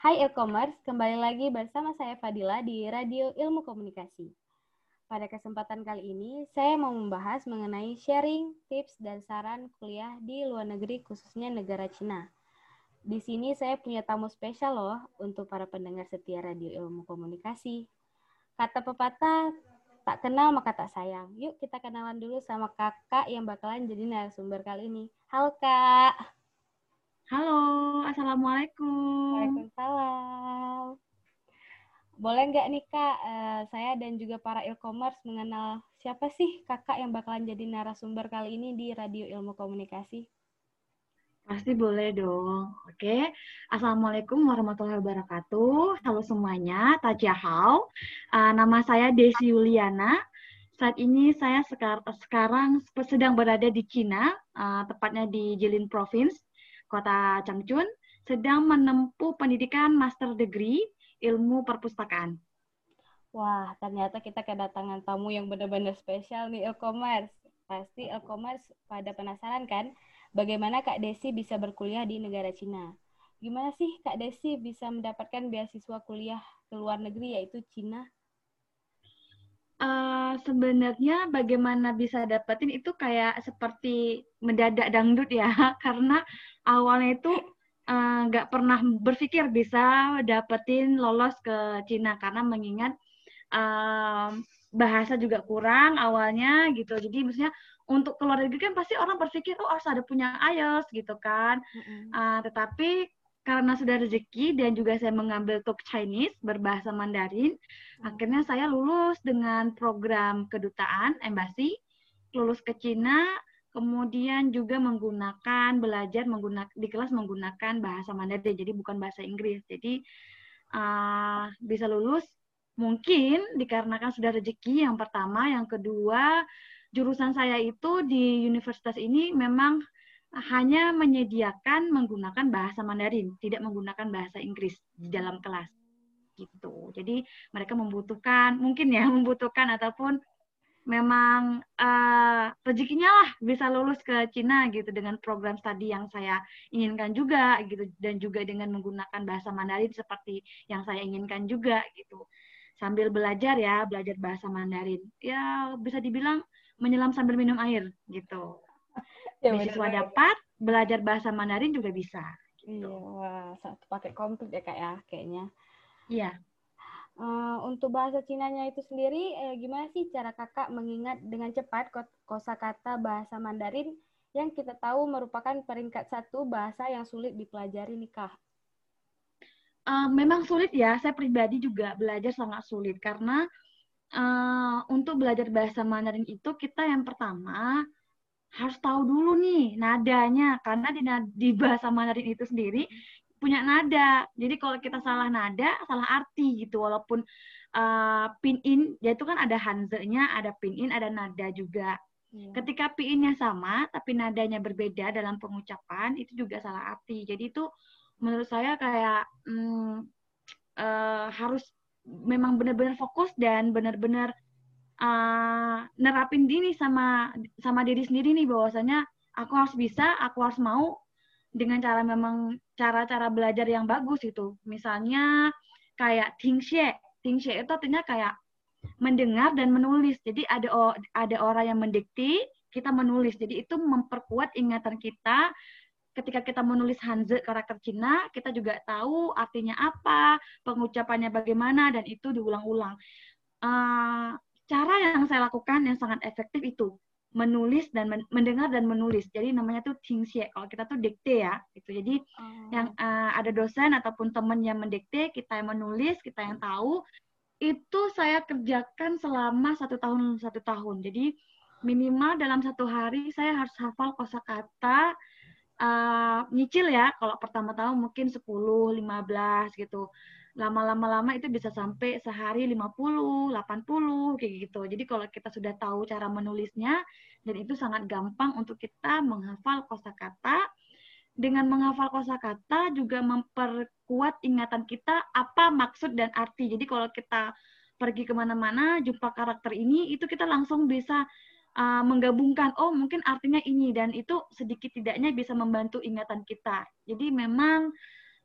Hai e-commerce, kembali lagi bersama saya Fadila di Radio Ilmu Komunikasi. Pada kesempatan kali ini, saya mau membahas mengenai sharing, tips, dan saran kuliah di luar negeri, khususnya negara Cina. Di sini saya punya tamu spesial loh untuk para pendengar setia Radio Ilmu Komunikasi. Kata pepatah, tak kenal maka tak sayang. Yuk kita kenalan dulu sama kakak yang bakalan jadi narasumber kali ini. Halo kak. Halo, Assalamualaikum. Waalaikumsalam. Boleh nggak nih kak, uh, saya dan juga para e-commerce mengenal siapa sih kakak yang bakalan jadi narasumber kali ini di Radio Ilmu Komunikasi? Pasti boleh dong. Oke, Assalamualaikum warahmatullahi wabarakatuh. Halo semuanya, Tajahau. Uh, nama saya Desi Yuliana. Saat ini saya sekar sekarang sedang berada di Cina, uh, tepatnya di Jilin Province Kota Changchun, sedang menempuh pendidikan master degree ilmu perpustakaan. Wah, ternyata kita kedatangan tamu yang benar-benar spesial nih e-commerce. Pasti e-commerce pada penasaran kan, bagaimana Kak Desi bisa berkuliah di negara Cina? Gimana sih Kak Desi bisa mendapatkan beasiswa kuliah ke luar negeri yaitu Cina? Uh, sebenarnya bagaimana bisa dapetin itu kayak seperti mendadak dangdut ya, karena awalnya itu eh, nggak uh, pernah berpikir bisa dapetin lolos ke Cina karena mengingat uh, bahasa juga kurang awalnya gitu. Jadi maksudnya untuk keluar negeri kan pasti orang berpikir oh harus ada punya IELTS gitu kan. Mm-hmm. Uh, tetapi karena sudah rezeki dan juga saya mengambil talk Chinese berbahasa Mandarin, mm-hmm. akhirnya saya lulus dengan program kedutaan embassy, lulus ke Cina kemudian juga menggunakan belajar menggunakan di kelas menggunakan bahasa Mandarin jadi bukan bahasa Inggris. Jadi uh, bisa lulus mungkin dikarenakan sudah rezeki yang pertama. Yang kedua jurusan saya itu di universitas ini memang hanya menyediakan menggunakan bahasa Mandarin tidak menggunakan bahasa Inggris di dalam kelas. Gitu. Jadi mereka membutuhkan mungkin ya membutuhkan ataupun memang uh, rezekinya lah bisa lulus ke Cina gitu dengan program studi yang saya inginkan juga gitu dan juga dengan menggunakan bahasa Mandarin seperti yang saya inginkan juga gitu. Sambil belajar ya belajar bahasa Mandarin. Ya bisa dibilang menyelam sambil minum air gitu. Ya, beasiswa dapat belajar bahasa Mandarin juga bisa gitu. iya wah satu paket komplit ya kak ya kayaknya. Iya Uh, untuk bahasa Cinanya itu sendiri, eh, gimana sih cara kakak mengingat dengan cepat kosakata bahasa Mandarin yang kita tahu merupakan peringkat satu bahasa yang sulit dipelajari nih kak? Uh, memang sulit ya, saya pribadi juga belajar sangat sulit karena uh, untuk belajar bahasa Mandarin itu kita yang pertama harus tahu dulu nih nadanya karena di, di bahasa Mandarin itu sendiri punya nada. Jadi kalau kita salah nada, salah arti gitu. Walaupun uh, pin in, ya itu kan ada hanzenya, ada pin in, ada nada juga. Hmm. Ketika pin-nya sama, tapi nadanya berbeda dalam pengucapan, itu juga salah arti. Jadi itu menurut saya kayak hmm, uh, harus memang benar-benar fokus dan benar-benar uh, nerapin diri sama sama diri sendiri nih bahwasanya aku harus bisa, aku harus mau dengan cara memang cara-cara belajar yang bagus itu. Misalnya kayak tingxie. Tingxie itu artinya kayak mendengar dan menulis. Jadi ada ada orang yang mendikti, kita menulis. Jadi itu memperkuat ingatan kita ketika kita menulis Hanzi karakter Cina, kita juga tahu artinya apa, pengucapannya bagaimana, dan itu diulang-ulang. Uh, cara yang saya lakukan yang sangat efektif itu menulis dan men mendengar dan menulis. Jadi namanya tuh tingxie. Kalau kita tuh dikte ya, gitu. Jadi oh. yang uh, ada dosen ataupun teman yang mendikte, kita yang menulis, kita yang tahu. Itu saya kerjakan selama satu tahun satu tahun. Jadi minimal dalam satu hari saya harus hafal kosakata uh, nyicil ya. Kalau pertama tahun mungkin 10, 15 gitu lama-lama lama itu bisa sampai sehari 50, 80 kayak gitu. Jadi kalau kita sudah tahu cara menulisnya dan itu sangat gampang untuk kita menghafal kosakata. Dengan menghafal kosakata juga memperkuat ingatan kita apa maksud dan arti. Jadi kalau kita pergi ke mana-mana jumpa karakter ini itu kita langsung bisa uh, menggabungkan oh mungkin artinya ini dan itu sedikit tidaknya bisa membantu ingatan kita. Jadi memang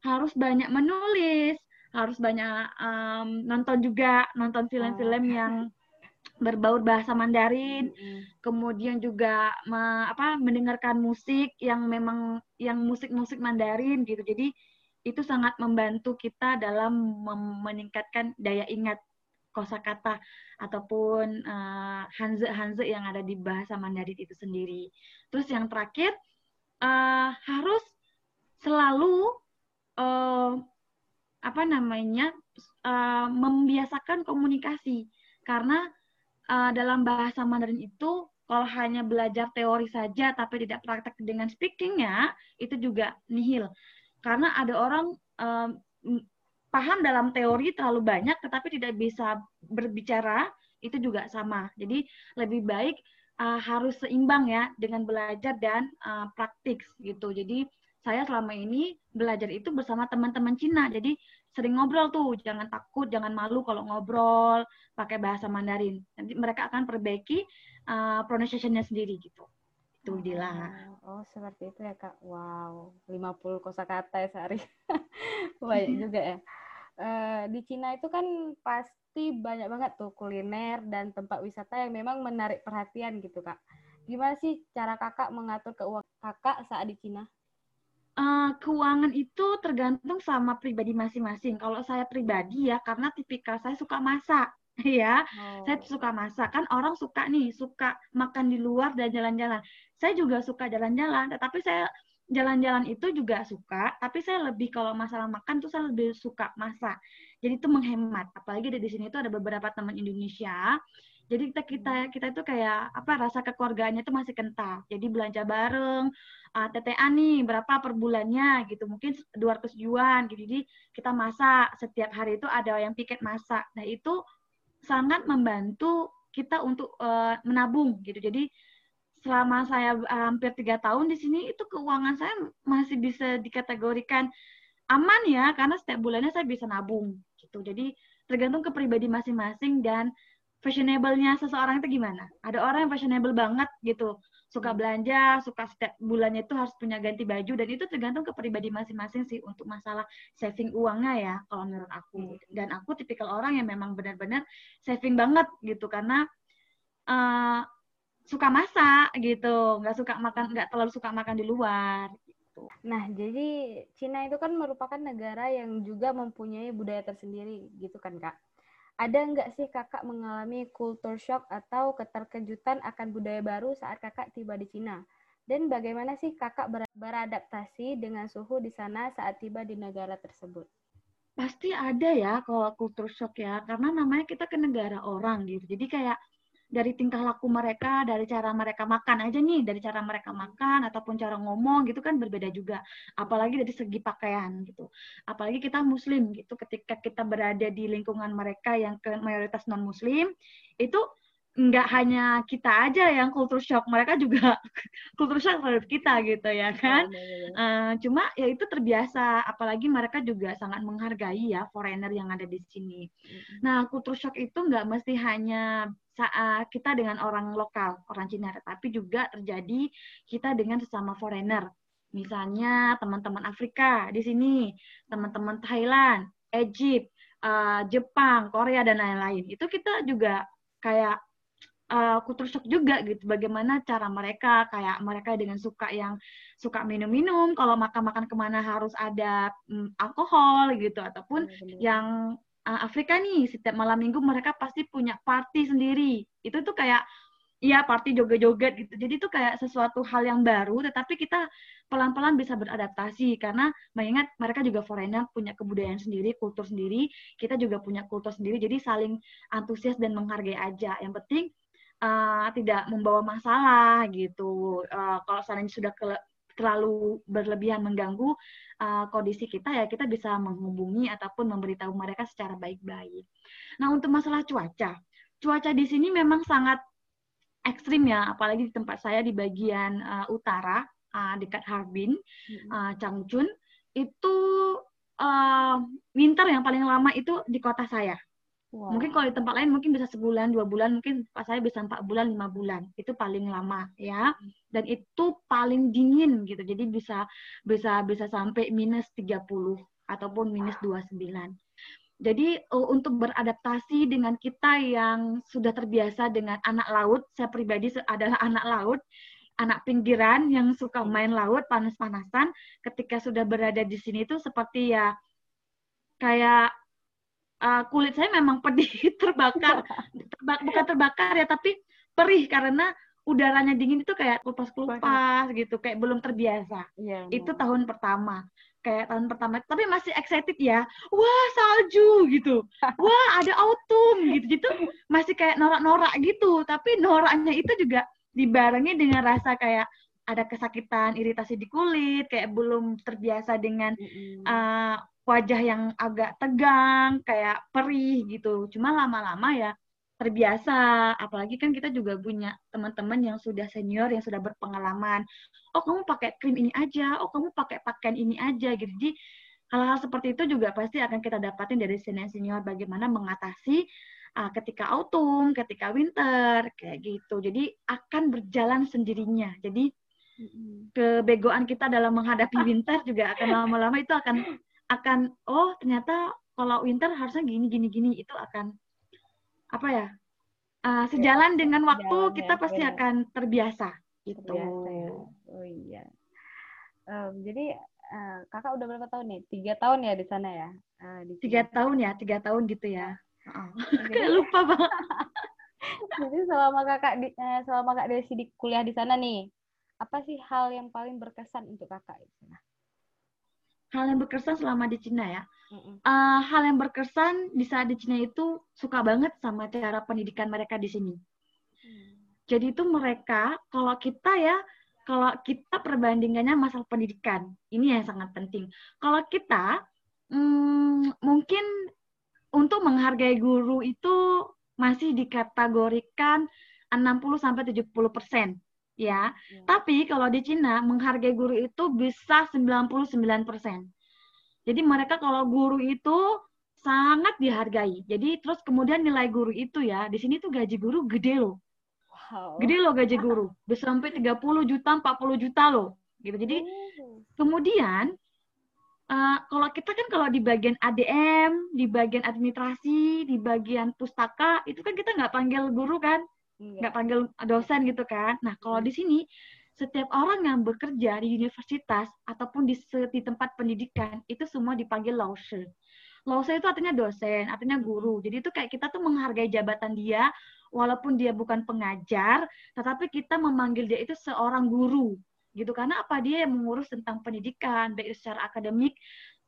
harus banyak menulis, harus banyak um, nonton juga, nonton film-film oh. yang berbaur bahasa Mandarin, mm-hmm. kemudian juga me, apa mendengarkan musik yang memang yang musik-musik Mandarin gitu. Jadi itu sangat membantu kita dalam meningkatkan daya ingat kosakata ataupun uh, hanze-hanze yang ada di bahasa Mandarin itu sendiri. Terus yang terakhir uh, harus selalu uh, apa namanya uh, membiasakan komunikasi karena uh, dalam bahasa Mandarin itu kalau hanya belajar teori saja tapi tidak praktek dengan speakingnya itu juga nihil. Karena ada orang uh, paham dalam teori terlalu banyak tetapi tidak bisa berbicara itu juga sama. Jadi lebih baik uh, harus seimbang ya dengan belajar dan uh, praktik gitu. Jadi saya selama ini belajar itu bersama teman-teman Cina jadi sering ngobrol tuh, jangan takut, jangan malu kalau ngobrol pakai bahasa Mandarin. Nanti mereka akan perbaiki uh, pronunciation-nya sendiri gitu. Itu Dila. Oh, oh, seperti itu ya, Kak. Wow, 50 kosakata ya sehari. Banyak juga ya. Uh, di Cina itu kan pasti banyak banget tuh kuliner dan tempat wisata yang memang menarik perhatian gitu, Kak. Gimana sih cara Kakak mengatur keuangan Kakak saat di Cina? Uh, keuangan itu tergantung sama pribadi masing-masing. Kalau saya pribadi ya, karena tipikal saya suka masak, ya, oh. saya suka masak. Kan orang suka nih, suka makan di luar dan jalan-jalan. Saya juga suka jalan-jalan, tetapi saya jalan-jalan itu juga suka, tapi saya lebih kalau masalah makan tuh saya lebih suka masak. Jadi itu menghemat. Apalagi di sini itu ada beberapa teman Indonesia jadi kita kita kita itu kayak apa rasa kekeluargaannya itu masih kental. Jadi belanja bareng, uh, ah, TTA nih berapa per bulannya? Gitu. Mungkin 200 yuan gitu. Jadi kita masak setiap hari itu ada yang piket masak. Nah itu sangat membantu kita untuk uh, menabung gitu. Jadi selama saya hampir tiga tahun di sini itu keuangan saya masih bisa dikategorikan aman ya karena setiap bulannya saya bisa nabung gitu. Jadi tergantung ke pribadi masing-masing dan fashionable-nya seseorang itu gimana ada orang yang fashionable banget gitu suka hmm. belanja, suka setiap bulannya itu harus punya ganti baju dan itu tergantung ke pribadi masing-masing sih untuk masalah saving uangnya ya kalau menurut aku. Hmm. Dan aku tipikal orang yang memang benar-benar saving banget gitu karena uh, suka masak gitu, nggak suka makan, nggak terlalu suka makan di luar. Gitu. Nah, jadi Cina itu kan merupakan negara yang juga mempunyai budaya tersendiri gitu kan kak ada nggak sih kakak mengalami culture shock atau keterkejutan akan budaya baru saat kakak tiba di Cina? Dan bagaimana sih kakak beradaptasi dengan suhu di sana saat tiba di negara tersebut? Pasti ada ya kalau culture shock ya, karena namanya kita ke negara orang gitu. Jadi kayak dari tingkah laku mereka, dari cara mereka makan aja nih, dari cara mereka makan ataupun cara ngomong gitu kan berbeda juga. Apalagi dari segi pakaian gitu. Apalagi kita muslim gitu, ketika kita berada di lingkungan mereka yang ke mayoritas non muslim, itu nggak hanya kita aja yang kultur shock, mereka juga kultur shock terhadap kita gitu ya kan. Uh, cuma ya itu terbiasa, apalagi mereka juga sangat menghargai ya foreigner yang ada di sini. Nah kultur shock itu nggak mesti hanya saat kita dengan orang lokal, orang Cina, tapi juga terjadi kita dengan sesama foreigner. Misalnya teman-teman Afrika di sini, teman-teman Thailand, Egypt, uh, Jepang, Korea dan lain-lain. Itu kita juga kayak uh, culture shock juga gitu bagaimana cara mereka kayak mereka dengan suka yang suka minum-minum kalau makan-makan ke mana harus ada um, alkohol gitu ataupun hmm, yang uh, Afrika nih setiap malam minggu mereka pasti punya party sendiri itu tuh kayak Iya, party joget-joget gitu. Jadi itu kayak sesuatu hal yang baru, tetapi kita pelan-pelan bisa beradaptasi karena mengingat mereka juga foreigner punya kebudayaan sendiri, kultur sendiri, kita juga punya kultur sendiri, jadi saling antusias dan menghargai aja. Yang penting uh, tidak membawa masalah gitu. Uh, kalau seandainya sudah ke, terlalu berlebihan mengganggu uh, kondisi kita ya kita bisa menghubungi ataupun memberitahu mereka secara baik-baik. Nah untuk masalah cuaca, cuaca di sini memang sangat ekstrim ya, apalagi di tempat saya di bagian uh, utara uh, dekat Harbin, uh, Changchun itu uh, winter yang paling lama itu di kota saya Wow. Mungkin kalau di tempat lain mungkin bisa sebulan, dua bulan, mungkin pas saya bisa empat bulan, lima bulan. Itu paling lama ya. Dan itu paling dingin gitu. Jadi bisa bisa bisa sampai minus 30 ataupun minus 29. Jadi uh, untuk beradaptasi dengan kita yang sudah terbiasa dengan anak laut, saya pribadi adalah anak laut, anak pinggiran yang suka main laut panas-panasan, ketika sudah berada di sini itu seperti ya kayak uh, kulit saya memang pedih terbakar, Terba bukan terbakar ya, tapi perih karena udaranya dingin itu kayak kelupas-kelupas gitu, kayak belum terbiasa. Ya, itu tahun pertama. Kayak tahun pertama tapi masih excited ya. Wah salju gitu. Wah ada autumn gitu. Gitu masih kayak norak-norak gitu. Tapi noraknya itu juga dibarengi dengan rasa kayak ada kesakitan iritasi di kulit kayak belum terbiasa dengan uh, wajah yang agak tegang kayak perih gitu. Cuma lama-lama ya terbiasa. Apalagi kan kita juga punya teman-teman yang sudah senior yang sudah berpengalaman. Oh kamu pakai krim ini aja. Oh kamu pakai pakaian ini aja gitu. Jadi hal-hal seperti itu juga pasti akan kita dapatin dari senior senior bagaimana mengatasi uh, ketika autumn ketika winter kayak gitu. Jadi akan berjalan sendirinya. Jadi kebegoan kita dalam menghadapi winter juga akan lama-lama itu akan akan oh ternyata kalau winter harusnya gini gini gini itu akan apa ya uh, sejalan ya, dengan waktu ya, kita pasti ya. akan terbiasa gitu. Terbiasa, ya. Oh iya. Um, jadi uh, kakak udah berapa tahun nih? Tiga tahun ya di sana ya? Uh, di tiga tahun ya, tiga tahun gitu ya. Oh. Kayak lupa banget. jadi selama kakak di, uh, selama kak Desi di kuliah di sana nih, apa sih hal yang paling berkesan untuk kakak di sana? Hal yang berkesan selama di Cina ya uh, hal yang berkesan di saat di Cina itu suka banget sama cara pendidikan mereka di sini. Hmm. Jadi itu mereka kalau kita ya kalau kita perbandingannya masalah pendidikan ini yang sangat penting. Kalau kita hmm, mungkin untuk menghargai guru itu masih dikategorikan 60 sampai 70 persen ya. Hmm. Tapi kalau di Cina menghargai guru itu bisa 99 persen. Jadi mereka kalau guru itu sangat dihargai. Jadi terus kemudian nilai guru itu ya, di sini tuh gaji guru gede loh. Wow. Gede loh gaji guru. Bisa sampai 30 juta, 40 juta loh. Gitu. Jadi oh. kemudian uh, kalau kita kan kalau di bagian ADM, di bagian administrasi, di bagian pustaka, itu kan kita nggak panggil guru kan? Nggak panggil dosen gitu kan. Nah, kalau di sini setiap orang yang bekerja di universitas ataupun di, di tempat pendidikan itu semua dipanggil lause. Lause itu artinya dosen, artinya guru. Jadi itu kayak kita tuh menghargai jabatan dia walaupun dia bukan pengajar, tetapi kita memanggil dia itu seorang guru gitu karena apa dia yang mengurus tentang pendidikan baik secara akademik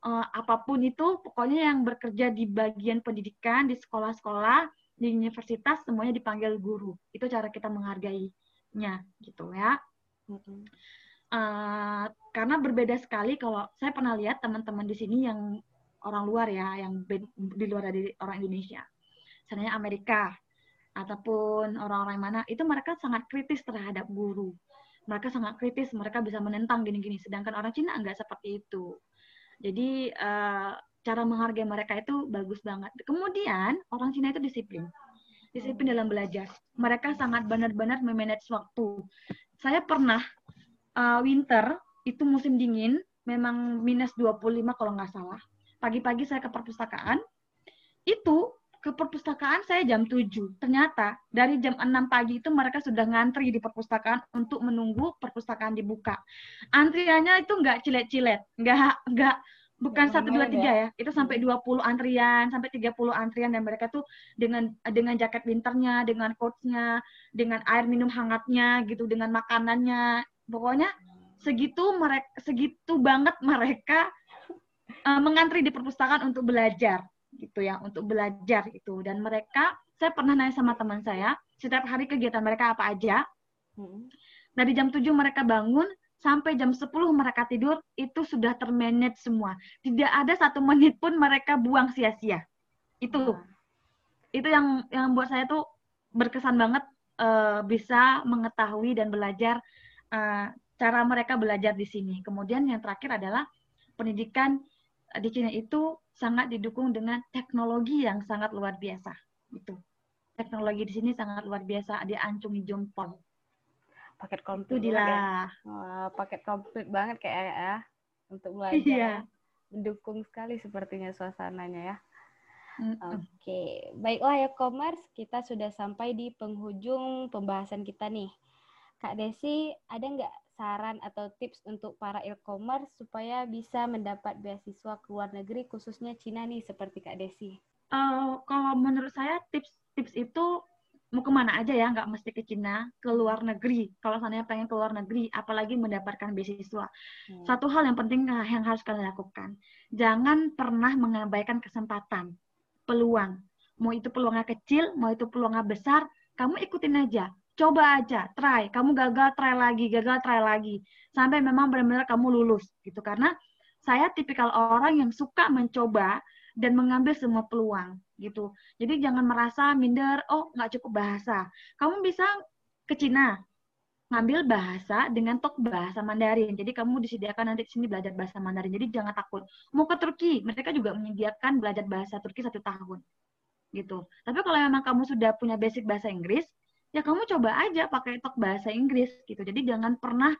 uh, apa pun itu pokoknya yang bekerja di bagian pendidikan di sekolah-sekolah di universitas semuanya dipanggil guru itu cara kita menghargainya gitu ya Uh, karena berbeda sekali kalau saya pernah lihat teman-teman di sini yang orang luar ya, yang di luar dari orang Indonesia, misalnya Amerika ataupun orang-orang mana, itu mereka sangat kritis terhadap guru. Mereka sangat kritis, mereka bisa menentang gini-gini. Sedangkan orang Cina enggak seperti itu. Jadi uh, cara menghargai mereka itu bagus banget. Kemudian orang Cina itu disiplin. Disiplin dalam belajar. Mereka sangat benar-benar memanage waktu. Saya pernah uh, winter itu musim dingin memang minus 25 kalau nggak salah. Pagi-pagi saya ke perpustakaan. Itu ke perpustakaan saya jam 7 ternyata dari jam 6 pagi itu mereka sudah ngantri di perpustakaan untuk menunggu perpustakaan dibuka. Antriannya itu nggak cilet-cilet. Nggak nggak bukan satu dua tiga ya. ya itu sampai 20 hmm. antrian sampai 30 antrian dan mereka tuh dengan dengan jaket winternya dengan coatsnya dengan air minum hangatnya gitu dengan makanannya pokoknya segitu mereka segitu banget mereka uh, mengantri di perpustakaan untuk belajar gitu ya untuk belajar itu dan mereka saya pernah nanya sama teman saya setiap hari kegiatan mereka apa aja hmm. dari jam 7 mereka bangun sampai jam 10 mereka tidur itu sudah termanage semua. Tidak ada satu menit pun mereka buang sia-sia. Itu hmm. itu yang yang buat saya tuh berkesan banget uh, bisa mengetahui dan belajar uh, cara mereka belajar di sini. Kemudian yang terakhir adalah pendidikan di Cina itu sangat didukung dengan teknologi yang sangat luar biasa. Itu teknologi di sini sangat luar biasa. Dia ancungi jempol paket komplit dia ya. paket komplit banget kayak ya untuk belajar iya mendukung sekali sepertinya suasananya ya. Oke, okay. baiklah ya Commerce, kita sudah sampai di penghujung pembahasan kita nih. Kak Desi, ada nggak saran atau tips untuk para e-commerce supaya bisa mendapat beasiswa ke luar negeri, khususnya Cina nih, seperti Kak Desi? Uh, kalau menurut saya tips-tips itu mau ke mana aja ya, nggak mesti ke Cina, ke luar negeri. Kalau seandainya pengen ke luar negeri, apalagi mendapatkan beasiswa. Hmm. Satu hal yang penting yang harus kalian lakukan, jangan pernah mengabaikan kesempatan, peluang. Mau itu peluangnya kecil, mau itu peluangnya besar, kamu ikutin aja. Coba aja, try. Kamu gagal, try lagi, gagal, try lagi. Sampai memang benar-benar kamu lulus. gitu Karena saya tipikal orang yang suka mencoba dan mengambil semua peluang gitu. Jadi jangan merasa minder, oh nggak cukup bahasa. Kamu bisa ke Cina, ngambil bahasa dengan tok bahasa Mandarin. Jadi kamu disediakan nanti di sini belajar bahasa Mandarin. Jadi jangan takut. Mau ke Turki, mereka juga menyediakan belajar bahasa Turki satu tahun. Gitu. Tapi kalau memang kamu sudah punya basic bahasa Inggris, ya kamu coba aja pakai tok bahasa Inggris gitu. Jadi jangan pernah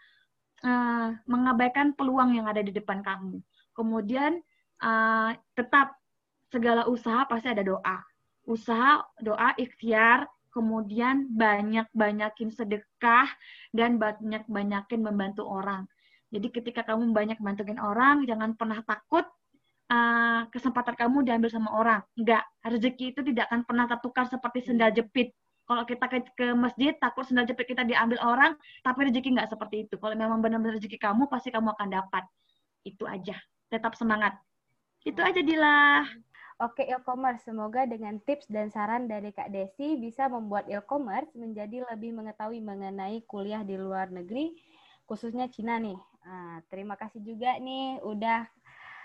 uh, mengabaikan peluang yang ada di depan kamu. Kemudian uh, tetap segala usaha pasti ada doa. Usaha, doa, ikhtiar, kemudian banyak-banyakin sedekah, dan banyak-banyakin membantu orang. Jadi ketika kamu banyak bantuin orang, jangan pernah takut uh, kesempatan kamu diambil sama orang. Enggak, rezeki itu tidak akan pernah tertukar seperti sendal jepit. Kalau kita ke, ke masjid, takut sendal jepit kita diambil orang, tapi rezeki nggak seperti itu. Kalau memang benar-benar rezeki kamu, pasti kamu akan dapat. Itu aja. Tetap semangat. Itu aja, Dila. Oke e-commerce, semoga dengan tips dan saran dari Kak Desi bisa membuat e-commerce menjadi lebih mengetahui mengenai kuliah di luar negeri, khususnya Cina nih. Nah, terima kasih juga nih udah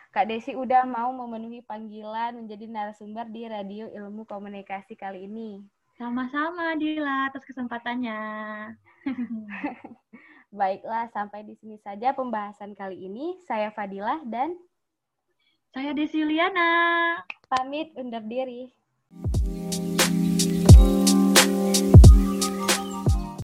Kak Desi udah mau memenuhi panggilan menjadi narasumber di Radio Ilmu Komunikasi kali ini. Sama-sama Dila atas kesempatannya. Baiklah, sampai di sini saja pembahasan kali ini. Saya Fadilah dan saya Desi Liana. Pamit undur diri.